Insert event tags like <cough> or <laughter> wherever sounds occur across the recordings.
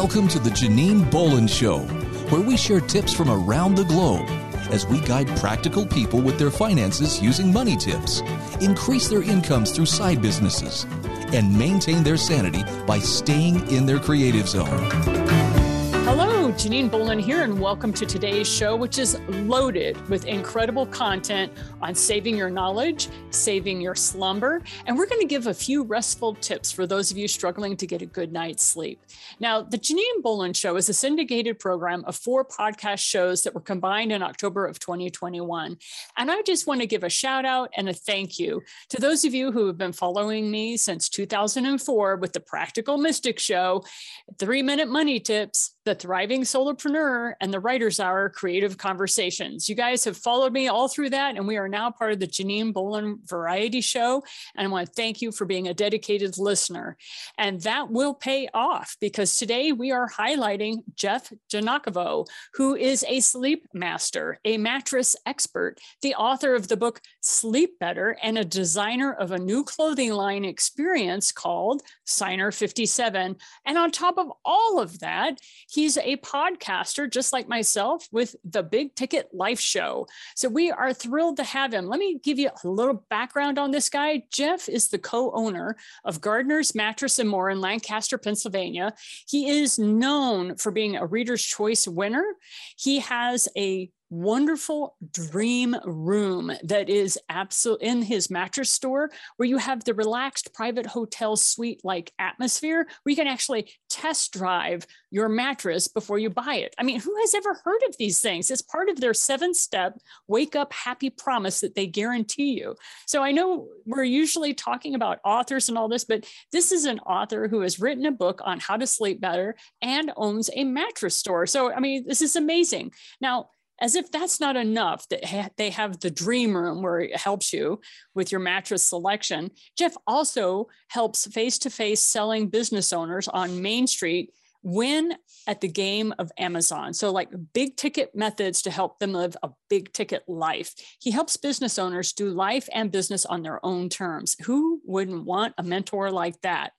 Welcome to the Janine Bolon Show, where we share tips from around the globe as we guide practical people with their finances using money tips, increase their incomes through side businesses, and maintain their sanity by staying in their creative zone. Janine Bolon here, and welcome to today's show, which is loaded with incredible content on saving your knowledge, saving your slumber, and we're going to give a few restful tips for those of you struggling to get a good night's sleep. Now, the Janine Bolon Show is a syndicated program of four podcast shows that were combined in October of 2021. And I just want to give a shout out and a thank you to those of you who have been following me since 2004 with the Practical Mystic Show, Three Minute Money Tips, the Thriving Solopreneur, and the Writer's Hour Creative Conversations. You guys have followed me all through that, and we are now part of the Janine Bolon Variety Show. And I want to thank you for being a dedicated listener. And that will pay off because today we are highlighting Jeff Giagnocavo, who is a sleep master, a mattress expert, the author of the book Sleep Better, and a designer of a new clothing line experience called Signer 57. And on top of all of that, He's a podcaster, just like myself, with the Big Ticket Life Show. So we are thrilled to have him. Let me give you a little background on this guy. Jeff is the co owner of Gardner's Mattress and More in Lancaster, Pennsylvania. He is known for being a Reader's Choice winner. He has a wonderful dream room that is absolute in his mattress store where you have the relaxed private hotel suite like atmosphere where you can actually test drive your mattress before you buy it. I mean, who has ever heard of these things? It's part of their seven step wake up happy promise that they guarantee you. So I know we're usually talking about authors and all this, but this is an author who has written a book on how to sleep better and owns a mattress store. So, I mean, this is amazing. Now, as if that's not enough that they have the dream room where it helps you with your mattress selection. Jeff also helps face-to-face selling business owners on main street win at the game of amazon. So like big ticket methods to help them live a big ticket life. He helps business owners do life and business on their own terms. Who wouldn't want a mentor like that?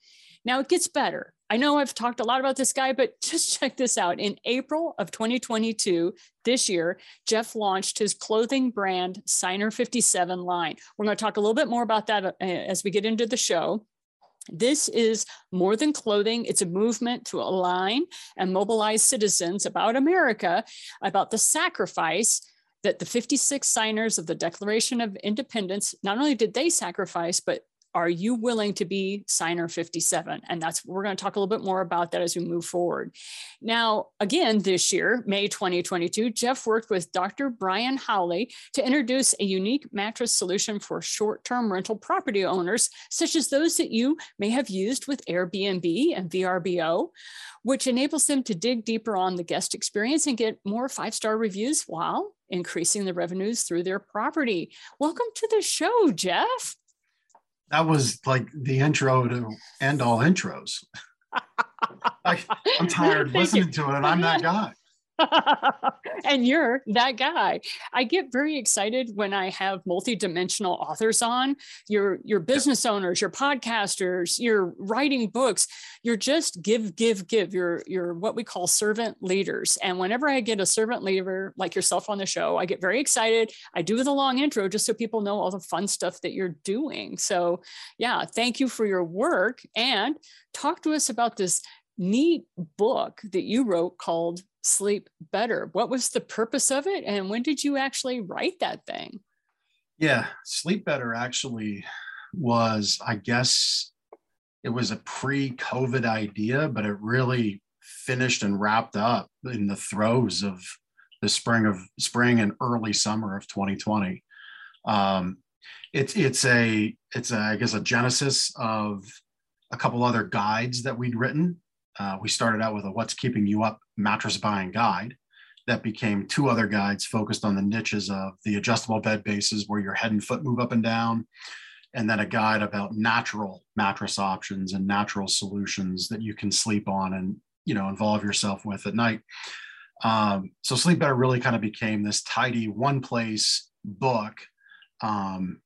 Now it gets better I know I've talked a lot about this guy, but <laughs> just check this out. In April of 2022, this year, Jeff launched his clothing brand Signer 57 line. We're going to talk a little bit more about that uh, as we get into the show. This is more than clothing. It's a movement to align and mobilize citizens about America, about the sacrifice that the 56 signers of the Declaration of Independence, not only did they sacrifice, but are you willing to be signer 57 and that's we're going to talk a little bit more about that as we move forward. Now again this year may 2022 jeff worked with dr brian howley to introduce a unique mattress solution for short-term rental property owners such as those that you may have used with airbnb and vrbo which enables them to dig deeper on the guest experience and get more five-star reviews while increasing the revenues through their property. Welcome to the show jeff that was like the intro to end all intros. <laughs> I, am tired listening to it, and I'm that guy. <laughs> and you're that guy. I get very excited when I have multi-dimensional authors on. Your your business owners, your podcasters, you're writing books. You're just give, give, give. You're you're what we call servant leaders. And whenever I get a servant leader like yourself on the show, I get very excited. I do the long intro just so people know all the fun stuff that you're doing. So yeah, thank you for your work and talk to us about this neat book that you wrote called Sleep Better. What was the purpose of it? And when did you actually write that thing? Yeah, Sleep Better actually was, I guess, it was a pre COVID idea, but it really finished and wrapped up in the throes of the spring of spring and early summer of 2020. Um, it's it's a it's a, I guess a genesis of a couple other guides that we'd written uh, we started out with a What's Keeping You Up mattress buying guide that became two other guides focused on the niches of the adjustable bed bases where your head and foot move up and down, and then a guide about natural mattress options and natural solutions that you can sleep on and you know involve yourself with at night. Um, so Sleep Better really kind of became this tidy one place book. Um,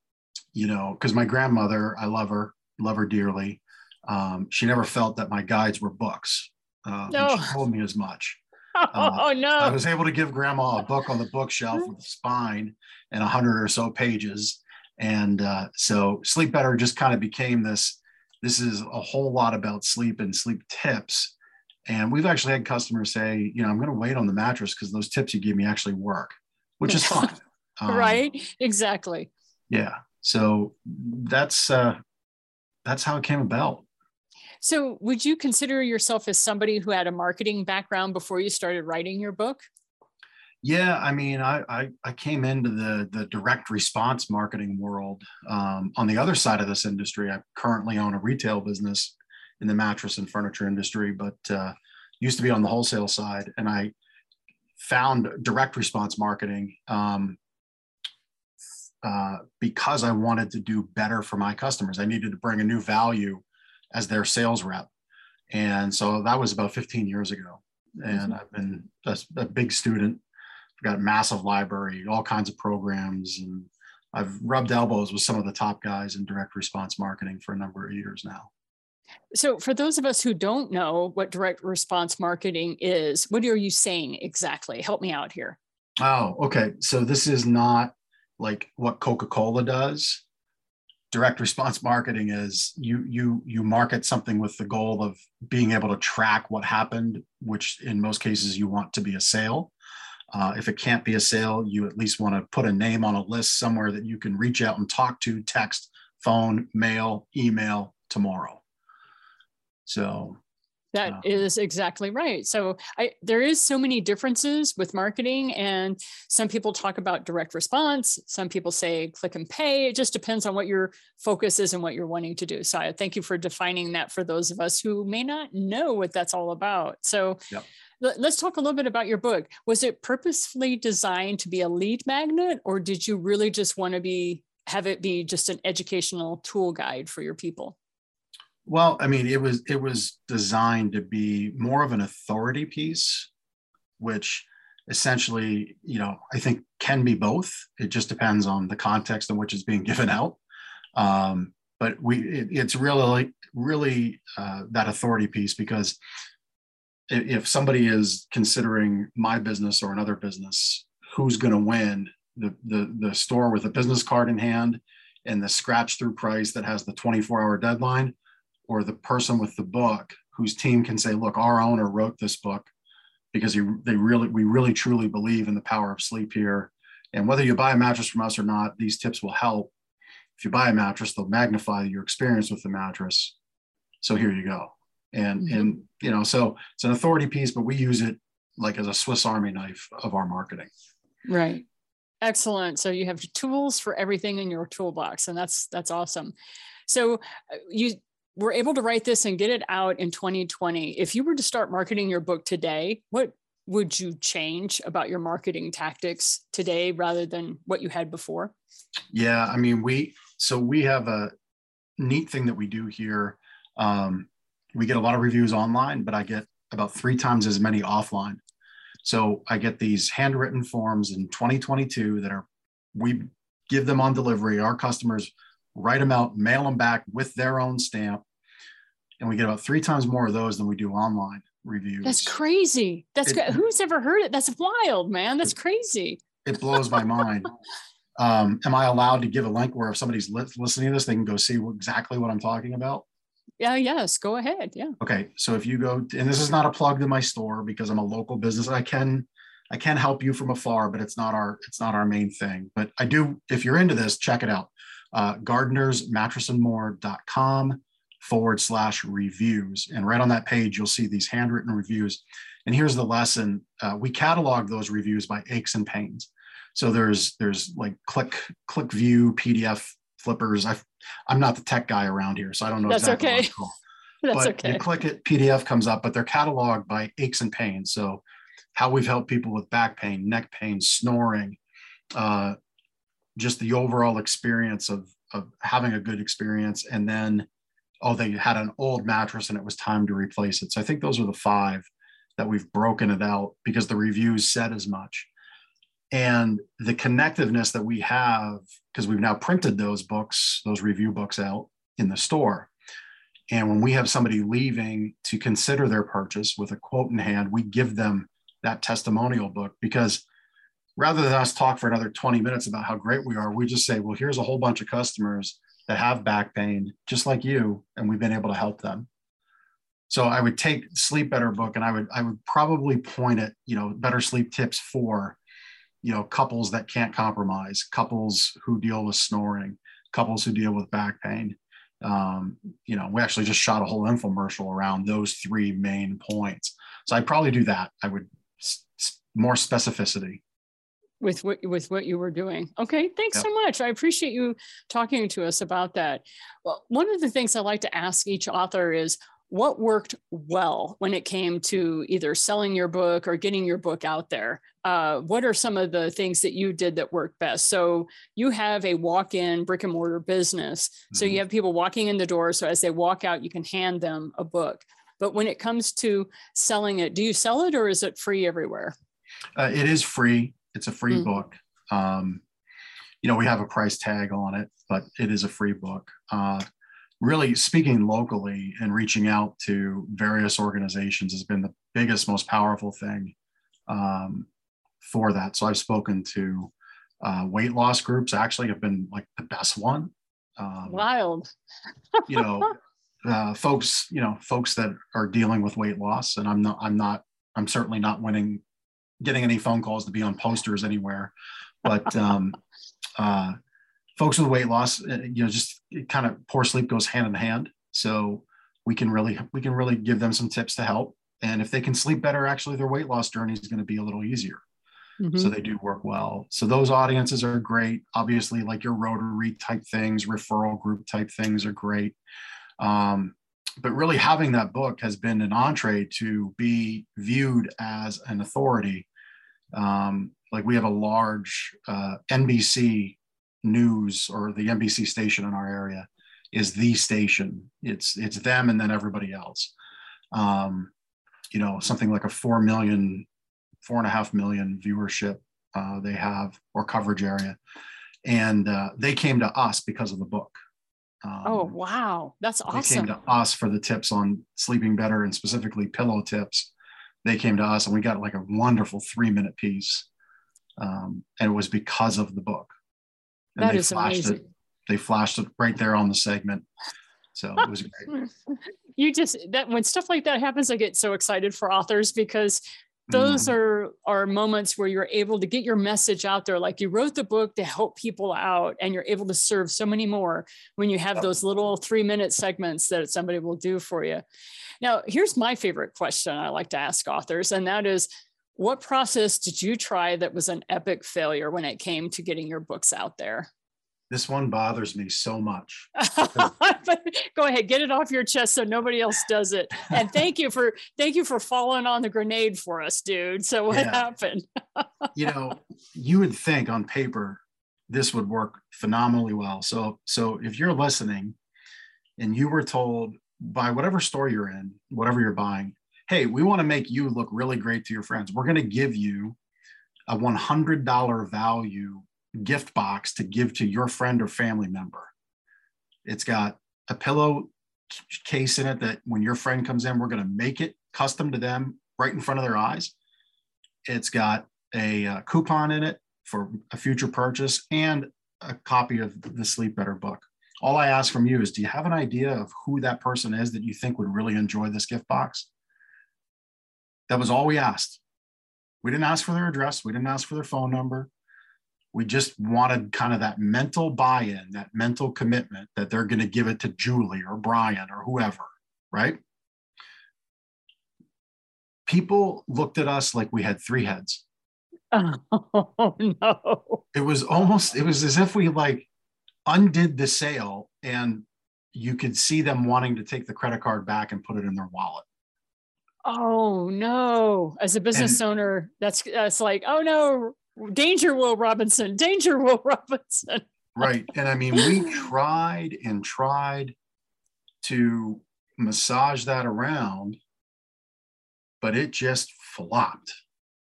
you know, because my grandmother, I love her, love her dearly um, she never felt that my guides were books. Uh, no. She told me as much. <laughs> Uh, oh no! I was able to give Grandma a book on the bookshelf with a spine and a hundred or so pages, and uh, so Sleep Better just kind of became this. This is a whole lot about sleep and sleep tips, and we've actually had customers say, you know, I'm going to wait on the mattress because those tips you gave me actually work, which is fine. Um, <laughs> right? Exactly. Yeah. So that's uh, that's how it came about. So, would you consider yourself as somebody who had a marketing background before you started writing your book? Yeah, I mean, I I, I came into the the direct response marketing world um, on the other side of this industry. I currently own a retail business in the mattress and furniture industry, but uh, used to be on the wholesale side, and I found direct response marketing um, uh, because I wanted to do better for my customers. I needed to bring a new value as their sales rep. And so that was about 15 years ago. And mm-hmm. I've been a, a big student. I've got a massive library, all kinds of programs, and I've rubbed elbows with some of the top guys in direct response marketing for a number of years now. So, for those of us who don't know what direct response marketing is, what are you saying exactly? Help me out here. Oh, okay. So, this is not like what Coca Cola does direct response marketing is you you you market something with the goal of being able to track what happened which in most cases you want to be a sale. Uh, if it can't be a sale you at least want to put a name on a list somewhere that you can reach out and talk to text phone mail email tomorrow. So that is exactly right. So I, there is so many differences with marketing, and some people talk about direct response. Some people say click and pay. It just depends on what your focus is and what you're wanting to do. So I thank you for defining that for those of us who may not know what that's all about. So. Yep. Let's talk a little bit about your book. Was it purposefully designed to be a lead magnet, or did you really just want to be have it be just an educational tool guide for your people? Well, I mean, it was it was designed to be more of an authority piece, which essentially, you know, I think can be both. It just depends on the context in which it's being <laughs> given out. Um, but we, it, it's really, really uh, that authority piece because if somebody is considering my business or another business, who's going to win? The, the the store with a business card in hand and the scratch through price that has the 24 hour deadline or the person with the book whose team can say, look, our owner wrote this book because he, they really, we really truly believe in the power of sleep here. And whether you buy a mattress from us or not, these tips will help. If you buy a mattress, they'll magnify your experience with the mattress. So here you go. And, mm-hmm. and, you know, so it's an authority piece, but we use it like as a Swiss Army knife of our marketing. Right. Excellent. So you have tools for everything in your toolbox, and that's that's awesome. So uh, you were able to write this and get it out in 2020. If you were to start marketing your book today, what would you change about your marketing tactics today rather than what you had before? Yeah, I mean, we so we have a neat thing that we do here. Um, we get a lot of reviews online, but I get about three times as many offline. So I get these handwritten forms in 2022 that are we give them on delivery. Our customers write them out, mail them back with their own stamp. And we get about three times more of those than we do online reviews. That's crazy. That's it, who's ever heard it? That's wild, man. That's crazy. It blows my mind. <laughs> Um, am I allowed to give a link where if somebody's li- listening to this, they can go see exactly what I'm talking about? Yeah, yes, go ahead. Yeah. Okay. So if you go, and this is not a plug to my store because I'm a local business. I can I can help you from afar, but it's not our it's not our main thing. But I do, if you're into this, check it out uh, gardnersmattressandmore.com forward slash reviews. And right on that page, you'll see these handwritten reviews. And here's the lesson. Uh, we catalog those reviews by aches and pains. So there's there's like click click view PDF flippers. I I'm not the tech guy around here, so I don't know. That's exactly okay. <laughs> That's but okay. You click it, PDF comes up, but they're cataloged by aches and pains. So how we've helped people with back pain, neck pain, snoring, uh, just the overall experience of of having a good experience. And then oh they had an old mattress and it was time to replace it. So i think those are the five that we've broken it out because the reviews said as much. And the connectiveness that we have because we've now printed those books those review books out in the store. And when we have somebody leaving to consider their purchase with a quote in hand, we give them that testimonial book because rather than us talk for another 20 minutes about how great we are, we just say, well, here's a whole bunch of customers that have back pain, just like you, and we've been able to help them. So I would take Sleep Better book and I would I would probably point at, you know, better sleep tips for, you know, couples that can't compromise, couples who deal with snoring, couples who deal with back pain. Um, you know, we actually just shot a whole infomercial around those three main points. So I'd probably do that. I would more specificity with what with what you were doing. Okay, thanks yep. so much. I appreciate you talking to us about that. Well, one of the things I like to ask each author is what worked well when it came to either selling your book or getting your book out there? Uh, what are some of the things that you did that worked best? So you have a walk-in brick and mortar business. Mm-hmm. So you mm-hmm. have people walking in the door. So as they walk out, you can hand them a book. But when it comes to selling it, do you sell it or is it free everywhere? Uh, it is free. It's a free mm-hmm. book. Um, you know, we have a price tag on it, but it is a free book. Uh, really speaking locally and reaching out to various organizations has been the biggest, most powerful thing um, for that. So I've spoken to uh, weight loss groups, actually, have been like the best one. Um, Wild. <laughs> you know, uh, folks, you know, folks that are dealing with weight loss, and I'm not, I'm not, I'm certainly not winning, getting any phone calls to be on posters anywhere, but um, <laughs> uh, folks with weight loss, uh, you know, just kind of poor sleep goes hand in hand. So we can really we can really give them some tips to help. And if they can sleep better, actually their weight loss journey is going to be a little easier. Mm-hmm. So they do work well. So those audiences are great. Obviously, like your Rotary type things, referral group type things are great. Um, but really having that book has been an entree to be viewed as an authority. Um, like we have a large uh, NBC news or the NBC station in our area is the station. It's it's them and then everybody else. Um, you know, something like a four million, four and a half million viewership uh, they have or coverage area, and uh, they came to us because of the book. Um, oh wow, that's awesome! They came to us for the tips on sleeping better and specifically pillow tips. They came to us, and we got like a wonderful three minute piece, um, and it was because of the book. And that is amazing. It, they flashed it right there on the segment. So it was great. <laughs> you just that when stuff like that happens, I get so excited for authors because those mm. are are moments where you're able to get your message out there like you wrote the book to help people out and you're able to serve so many more when you have those little three minute segments that somebody will do for you now here's my favorite question i like to ask authors and that is what process did you try that was an epic failure when it came to getting your books out there? This one bothers me so much. <laughs> <laughs> Go ahead, get it off your chest so nobody else does it. And <laughs> thank you for thank you for falling on the grenade for us, dude. So what yeah. happened? <laughs> you know, you would think on paper this would work phenomenally well. So so if you're listening and you were told by whatever store you're in, whatever you're buying, hey, we want to make you look really great to your friends. We're going to give you a $100 value gift box to give to your friend or family member. It's got a pillow case in it that when your friend comes in, we're going to make it custom to them right in front of their eyes. It's got a uh, coupon in it for a future purchase and a copy of the Sleep Better book. All I ask from you is do you have an idea of who that person is that you think would really enjoy this gift box? That was all we asked. We didn't ask for their address. We didn't ask for their phone number. We just wanted kind of that mental buy in, that mental commitment that they're going to give it to Julie or Brian or whoever, right? People looked at us like we had three heads. <laughs> Oh, no. It was almost, it was as if we like undid the sale and you could see them wanting to take the credit card back and put it in their wallet oh no as a business and, owner that's that's like oh no danger will robinson danger will <laughs> robinson. Right and i mean we tried and tried to massage that around but it just flopped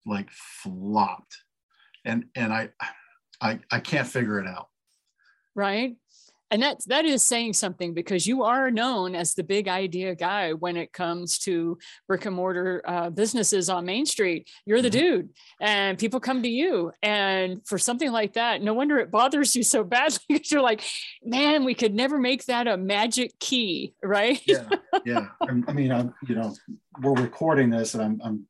like flopped. And and i i i can't figure it out. Right and that that is saying something because you are known as the big idea guy when it comes to brick and mortar uh, businesses on main street. You're the mm-hmm. dude and people come to you. And for something like that no wonder it bothers you so badly <laughs> because you're like man we could never make that a magic key right? Yeah yeah. I mean i'm you know we're recording this and i'm, I'm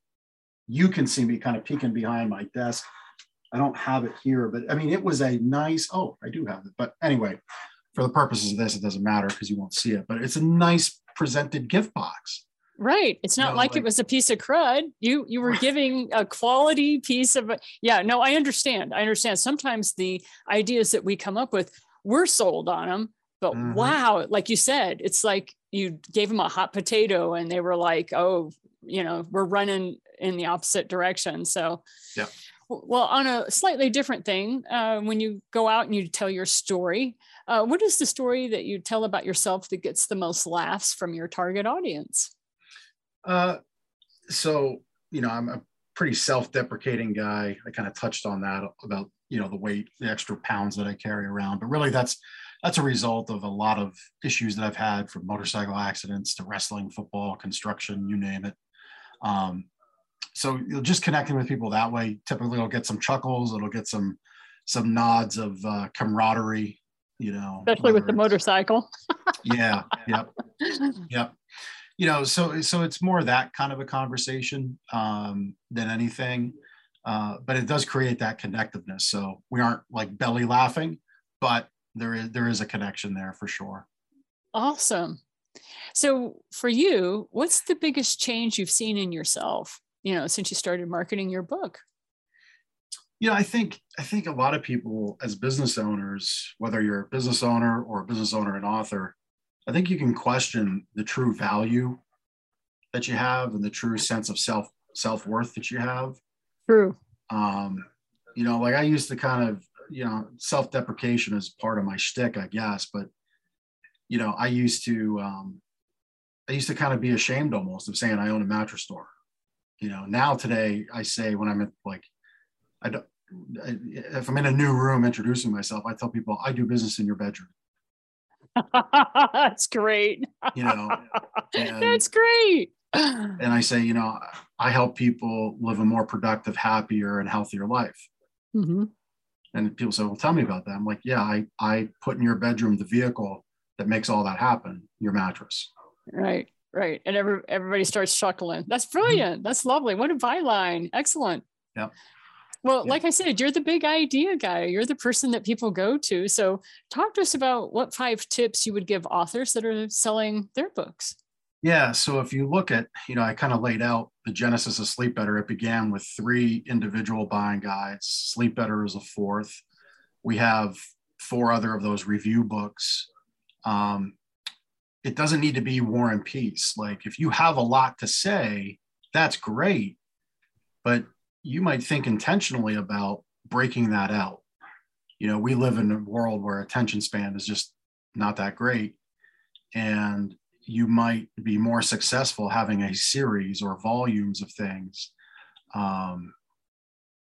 you can see me kind of peeking behind my desk. I don't have it here, but I mean, it was a nice, oh, I do have it. But anyway, for the purposes of this, it doesn't matter because you won't see it, but it's a nice presented gift box. Right. It's not like, like, it was a piece of crud. You you were <laughs> giving a quality piece of yeah, no, I understand. I understand. Sometimes the ideas that we come up with, we're sold on them, but mm-hmm. wow, like you said, it's like you gave them a hot potato and they were like, "Oh, you know, we're running in the opposite direction." So Yeah. Well, on a slightly different thing, uh, when you go out and you tell your story, uh, what is the story that you tell about yourself that gets the most laughs from your target audience? Uh, so, you know, I'm a pretty self-deprecating guy. I kind of touched on that about, you know, the weight, the extra pounds that I carry around, but really that's that's a result of a lot of issues that I've had from motorcycle accidents to wrestling, football, construction, you name it. Um, so you'll just connecting with people that way. Typically, it'll get some chuckles. It'll get some some nods of uh, camaraderie. You know, especially with the motorcycle. yeah. Yep. <laughs> Yep. You know, so so it's more that kind of a conversation um, than anything. Uh, but it does create that connectiveness. So we aren't like belly laughing, but there is there is a connection there for sure. Awesome. So for you, what's the biggest change you've seen in yourself? you know since you started marketing your book yeah i think i think a lot of people as business owners whether you're a business owner or a business owner and author i think you can question the true value that you have and the true sense of self self-worth that you have. True. Um you know like i used to kind of you know self-deprecation is part of my shtick i guess but you know i used to um i used to kind of be ashamed almost of saying i own a mattress store. You know now today i say when i'm at like i don't if i'm in a new room introducing myself i tell people i do business in your bedroom. <laughs> That's great. You know <laughs> and, that's great. and i say you know i help people live a more productive happier and healthier life. Mm-hmm. and people say well tell me about that. I'm like yeah i i put in your bedroom the vehicle that makes all that happen your mattress. Right right. And every, everybody starts chuckling. That's mm-hmm. brilliant. That's lovely. What a byline. Excellent. Yeah well like i said you're the big idea guy. You're the person that people go to. So talk to us about what five tips you would give authors that are selling their books. Yeah so if you look at you know i kind of laid out the genesis of sleep better. It began with three individual buying guides. Sleep better is a fourth. We have four other of those review books. Um, it doesn't need to be war and peace. Like if you have a lot to say, that's great, but you might think intentionally about breaking that out. You know, we live in a world where attention span is just not that great. And you might be more successful having a series or volumes of things um,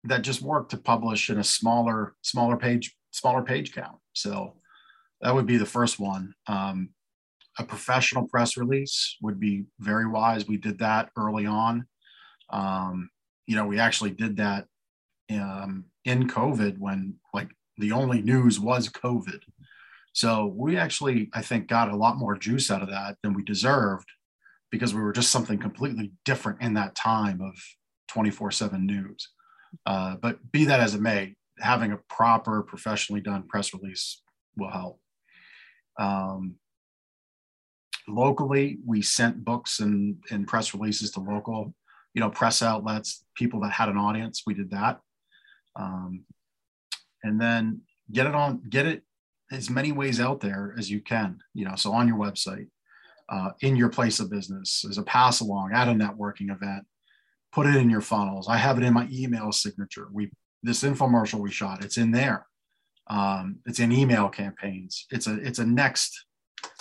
that just work to publish in a smaller, smaller page, smaller page count. So that would be the first one. Um, a professional press release would be very wise. We did that early on. Um, you know, we actually did that um, in COVID when like the only news was COVID. So we actually, I think, got a lot more juice out of that than we deserved because we were just something completely different in that time of 24 7 news. Uh, but be that as it may, having a proper, professionally done press release will help. Um, locally we sent books and, and press releases to local you know press outlets people that had an audience we did that. Um, and then get it on get it as many ways out there as you can you know so on your website uh, in your place of business as a pass along at a networking event put it in your funnels i have it in my email signature. We this infomercial we shot it's in there. Um, it's in email campaigns. It's a it's a next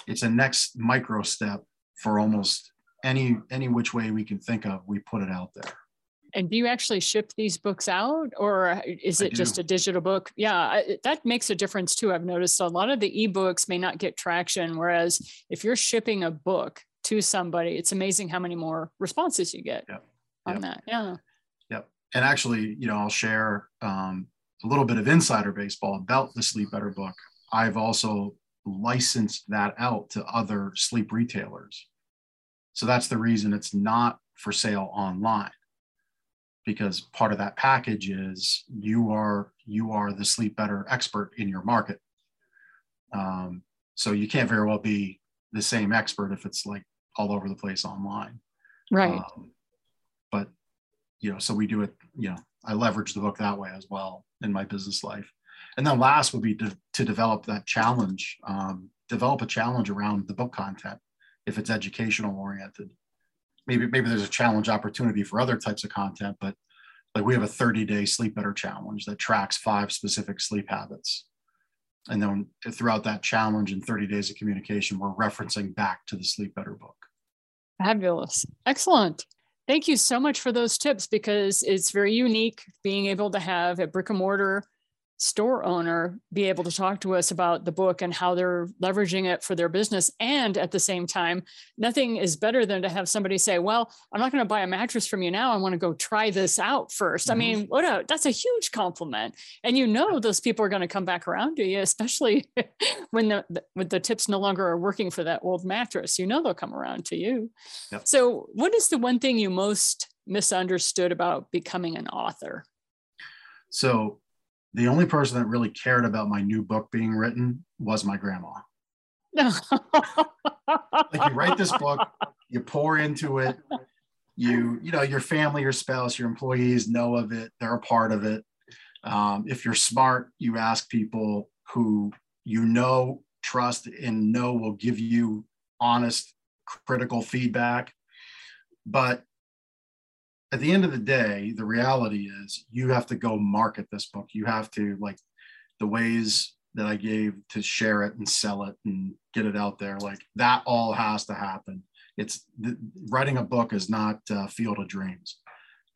it's a next micro step for almost any any which way we can think of we put it out there And do you actually ship these books out or is it just a digital book? Yeah, that makes a difference too. I've noticed a lot of the ebooks may not get traction. Whereas if you're shipping a book to somebody, it's amazing how many more responses you get yep. on yep. that. Yeah. Yep. And actually, you know, I'll share um, a little bit of insider baseball about the Sleep Better book. I've also licensed that out to other sleep retailers. So that's the reason it's not for sale online because part of that package is you are you are the sleep better expert in your market. Um, so you can't very well be the same expert if it's like all over the place online. Right. Um, but you know so we do it you know i leverage the book that way as well in my business life. And then last would be to, to develop that challenge um, develop a challenge around the book content if it's educational oriented. Maybe maybe there's a challenge opportunity for other types of content but like we have a 30 day sleep better challenge that tracks five specific sleep habits. And then throughout that challenge and 30 days of communication we're referencing back to the sleep better book. Fabulous. Excellent. Thank you so much for those tips because it's very unique being able to have a brick and mortar store owner be able to talk to us about the book and how they're leveraging it for their business. And at the same time, nothing is better than to have somebody say, Well, I'm not going to buy a mattress from you now. I want to go try this out 1st mm-hmm. I mean, what a that's a huge compliment. And you know those people are going to come back around to you, especially <laughs> when the, the when the tips no longer are working for that old mattress. You know they'll come around to you. Yep. So what is the one thing you most misunderstood about becoming an author? So the only person that really cared about my new book being written was my grandma. like you write this book, you pour into it, you you know your family, your spouse, your employees know of it, they're a part of it. Um, if you're smart, you ask people who you know, trust, and know will give you honest, critical feedback. But at the end of the day, the reality is you have to go market this book. You have to like the ways that I gave to share it and sell it and get it out there. Like that all has to happen. It's the, writing a book is not uh, field of dreams.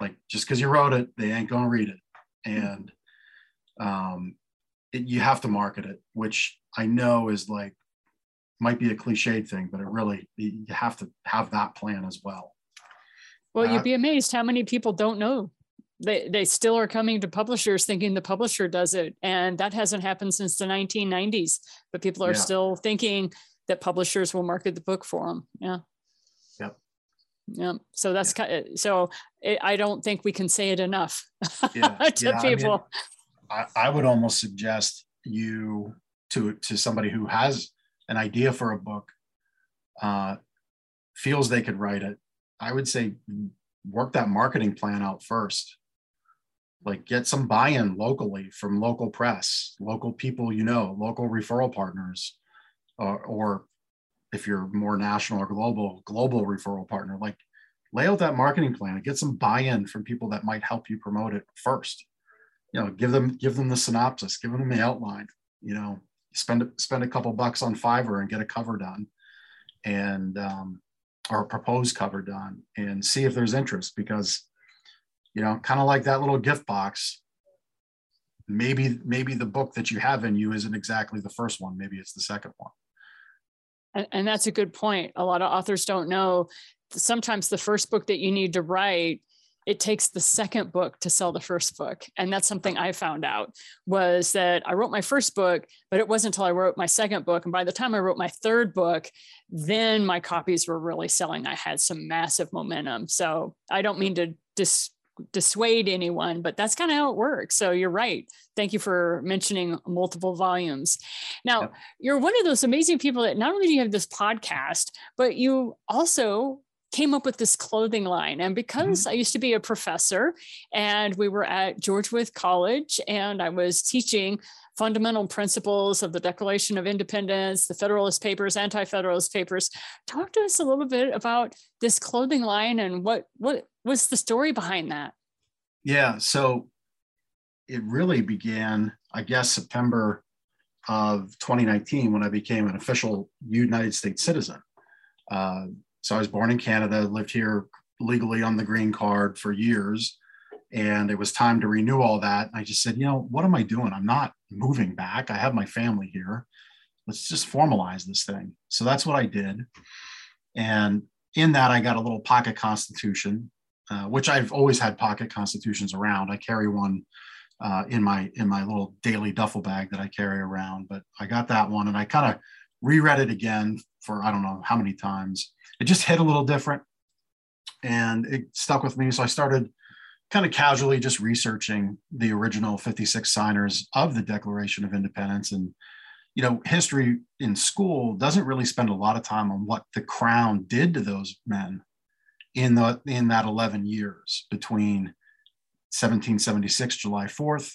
Like just because you wrote it, they ain't gonna read it, and um, it, you have to market it, which I know is like might be a cliched thing, but it really you have to have that plan as well. Well, you'd be amazed how many people don't know. They, they still are coming to publishers thinking the publisher does it. And that hasn't happened since the 1990s, but people are yeah. still thinking that publishers will market the book for them. Yeah. Yep. Yeah. So that's yeah. kind of, so it, I don't think we can say it enough yeah. <laughs> to people. I, mean, I, I would almost suggest you to, to somebody who has an idea for a book, uh, feels they could write it I would say work that marketing plan out first. Like get some buy-in locally from local press, local people you know, local referral partners, or if you're more national or global, global referral partner. Like lay out that marketing plan and get some buy-in from people that might help you promote it first. You know, give them give them the synopsis, give them the outline. You know, spend spend a couple bucks on Fiverr and get a cover done, and um, or proposed cover done and see if there's interest because you know kind of like that little gift box maybe maybe the book that you have in you isn't exactly the first one. Maybe it's the second one. And, and that's a good point. A lot of authors don't know. Sometimes the first book that you need to write it takes the second book to sell the first book and that's something i found out was that i wrote my first book but it wasn't until i wrote my second book and by the time i wrote my third book then my copies were really selling. I had some massive momentum. So i don't mean to dis- dissuade anyone but that's kind of how it works. So you're right. Thank you for mentioning multiple volumes. Now yep. you're one of those amazing people that not only do you have this podcast but you also came up with this clothing line. And because mm-hmm. I used to be a professor and we were at George Wythe College and I was teaching fundamental principles of the Declaration of Independence, the Federalist Papers, Anti-Federalist Papers. Talk to us a little bit about this clothing line and what what was the story behind that? Yeah, so it really began, I guess, September of 2019 when I became an official United States citizen. Uh, so I was born in Canada, lived here legally on the green card for years, and it was time to renew all that. I just said, you know, what am I doing? I'm not moving back. I have my family here. Let's just formalize this thing. So that's what I did. And in that, I got a little pocket constitution, uh, which I've always had pocket constitutions around. I carry one uh, in my in my little daily duffel bag that I carry around. But I got that one, and I kind of reread it again for I don't know how many times. It just hit a little different, and it stuck with me. So I started kind of casually just researching the original 56 signers of the Declaration of Independence. And, you know, history in school doesn't really spend a lot of time on what the crown did to those men in the in that 11 years between 1776 July 4th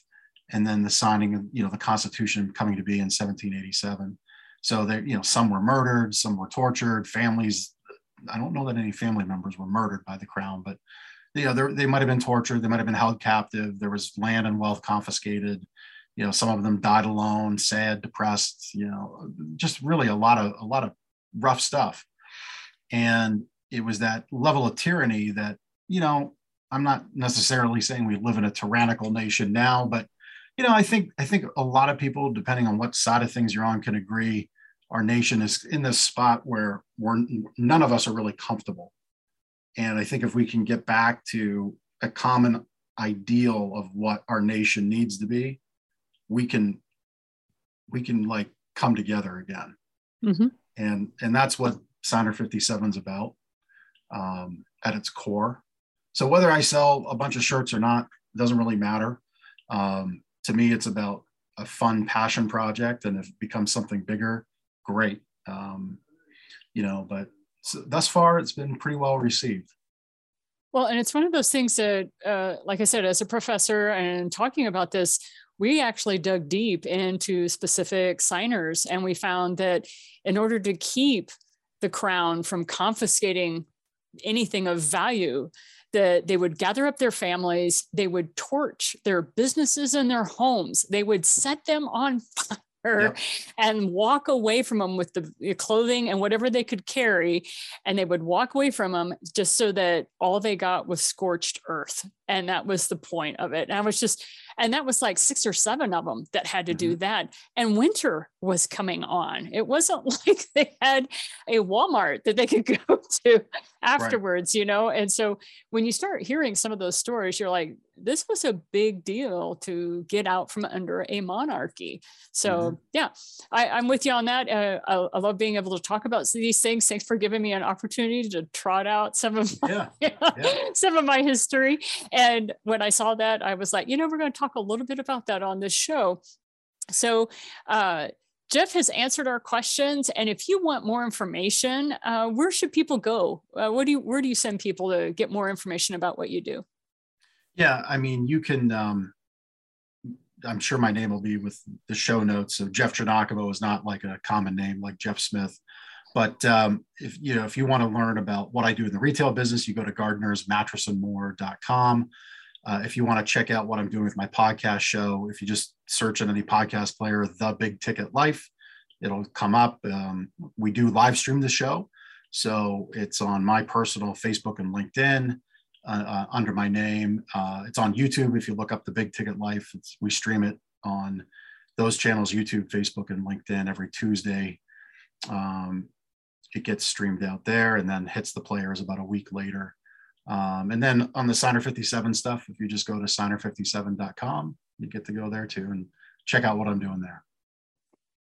and then the signing of you know the Constitution coming to be in 1787. So there, you know, some were murdered, some were tortured, families. I don't know that any family members were murdered by the crown, but you know, they might have been tortured, they might have been held captive. There was land and wealth confiscated. You know, some of them died alone, sad, depressed. You know, just really a lot of a lot of rough stuff. And it was that level of tyranny that you know I'm not necessarily saying we live in a tyrannical nation now, but you know, I think I think a lot of people, depending on what side of things you're on, can agree our nation is in this spot where we're none of us are really comfortable. And I think if we can get back to a common ideal of what our nation needs to be, we can we can like come together again. Mm-hmm. And and that's what Signer 57 is about um, at its core. So whether I sell a bunch of shirts or not, doesn't really matter. Um, to me, it's about a fun passion project, and if it becomes something bigger, great. Um, you know, but so thus far it's been pretty well received. Well, and it's one of those things that, uh, like I said, as a professor and talking about this, we actually dug deep into specific signers and we found that in order to keep the crown from confiscating anything of value, that they would gather up their families, they would torch their businesses and their homes, they would set them on <laughs> fire yep. and walk away from them with the clothing and whatever they could carry. And they would walk away from them just so that all they got was scorched earth. And that was the point of it. And I was just, and that was like six or seven of them that had to mm-hmm. do that. And winter was coming on. It wasn't <laughs> like they had a Walmart that they could <laughs> go to afterwards, right. you know? And so when you start hearing some of those stories, you're like, this was a big deal to get out from under a monarchy. So mm-hmm. yeah, I, am with you on that. Uh, I, I, love being able to talk about these things. Thanks for giving me an opportunity to trot out some of <laughs> my, yeah. yeah. some of my history. And when I saw that, I was like, you know, we're going to talk a little bit about that on this show. So uh, Jeff has answered our questions, and if you want more information, uh, where should people go? Uh, what do you, where do you send people to get more information about what you do? Yeah, I mean, you can. Um, I'm sure my name will be with the show notes. So Jeff Giagnocavo is not like a common name like Jeff Smith, but um, if you know if you want to learn about what I do in the retail business, you go to gardnersmattressandmore.com. Uh, if you want to check out what I'm doing with my podcast show, if you just search in any podcast player, The Big Ticket Life, it'll come up. Um, we do live stream the show. So it's on my personal Facebook and LinkedIn uh, uh, under my name. Uh, it's on YouTube. If you look up the Big Ticket Life, we stream it on those channels YouTube, Facebook, and LinkedIn every Tuesday. Um, it gets streamed out there and then hits the players about a week later. Um, and then on the Signer 57 stuff, if you just go to signer57.com, you get to go there too and check out what I'm doing there.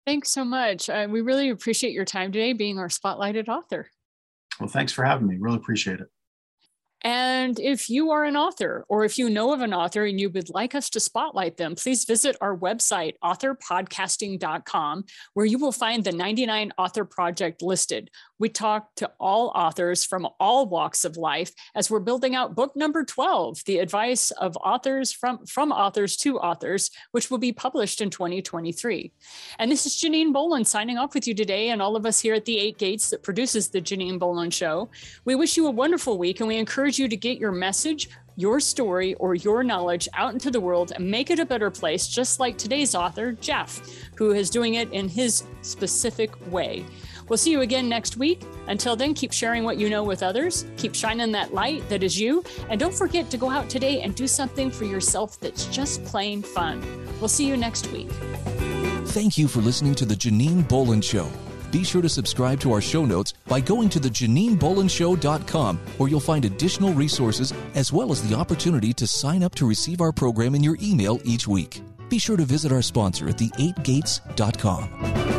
Thanks so much. Uh, we really appreciate your time today being our spotlighted author. Well, thanks for having me. Really appreciate it. And if you are an author or if you know of an author and you would like us to spotlight them, please visit our website, authorpodcasting.com, where you will find the 99 Author Project listed. We talk to all authors from all walks of life as we're building out book number 12, the advice of authors from, from authors to authors, which will be published in 2023. And this is Janine Bolon signing off with you today and all of us here at the Eight Gates that produces the Janine Bolon Show. We wish you a wonderful week and we encourage you to get your message your story or your knowledge out into the world and make it a better place, just like today's author, Jeff, who is doing it in his specific way. We'll see you again next week. Until then, keep sharing what you know with others, keep shining that light that is you, and don't forget to go out today and do something for yourself that's just plain fun. We'll see you next week. Thank you for listening to The Janine Bolon Show. Be sure to subscribe to our show notes by going to thejaninebolinshow.com, where you'll find additional resources as well as the opportunity to sign up to receive our program in your email each week. Be sure to visit our sponsor at the8gates.com.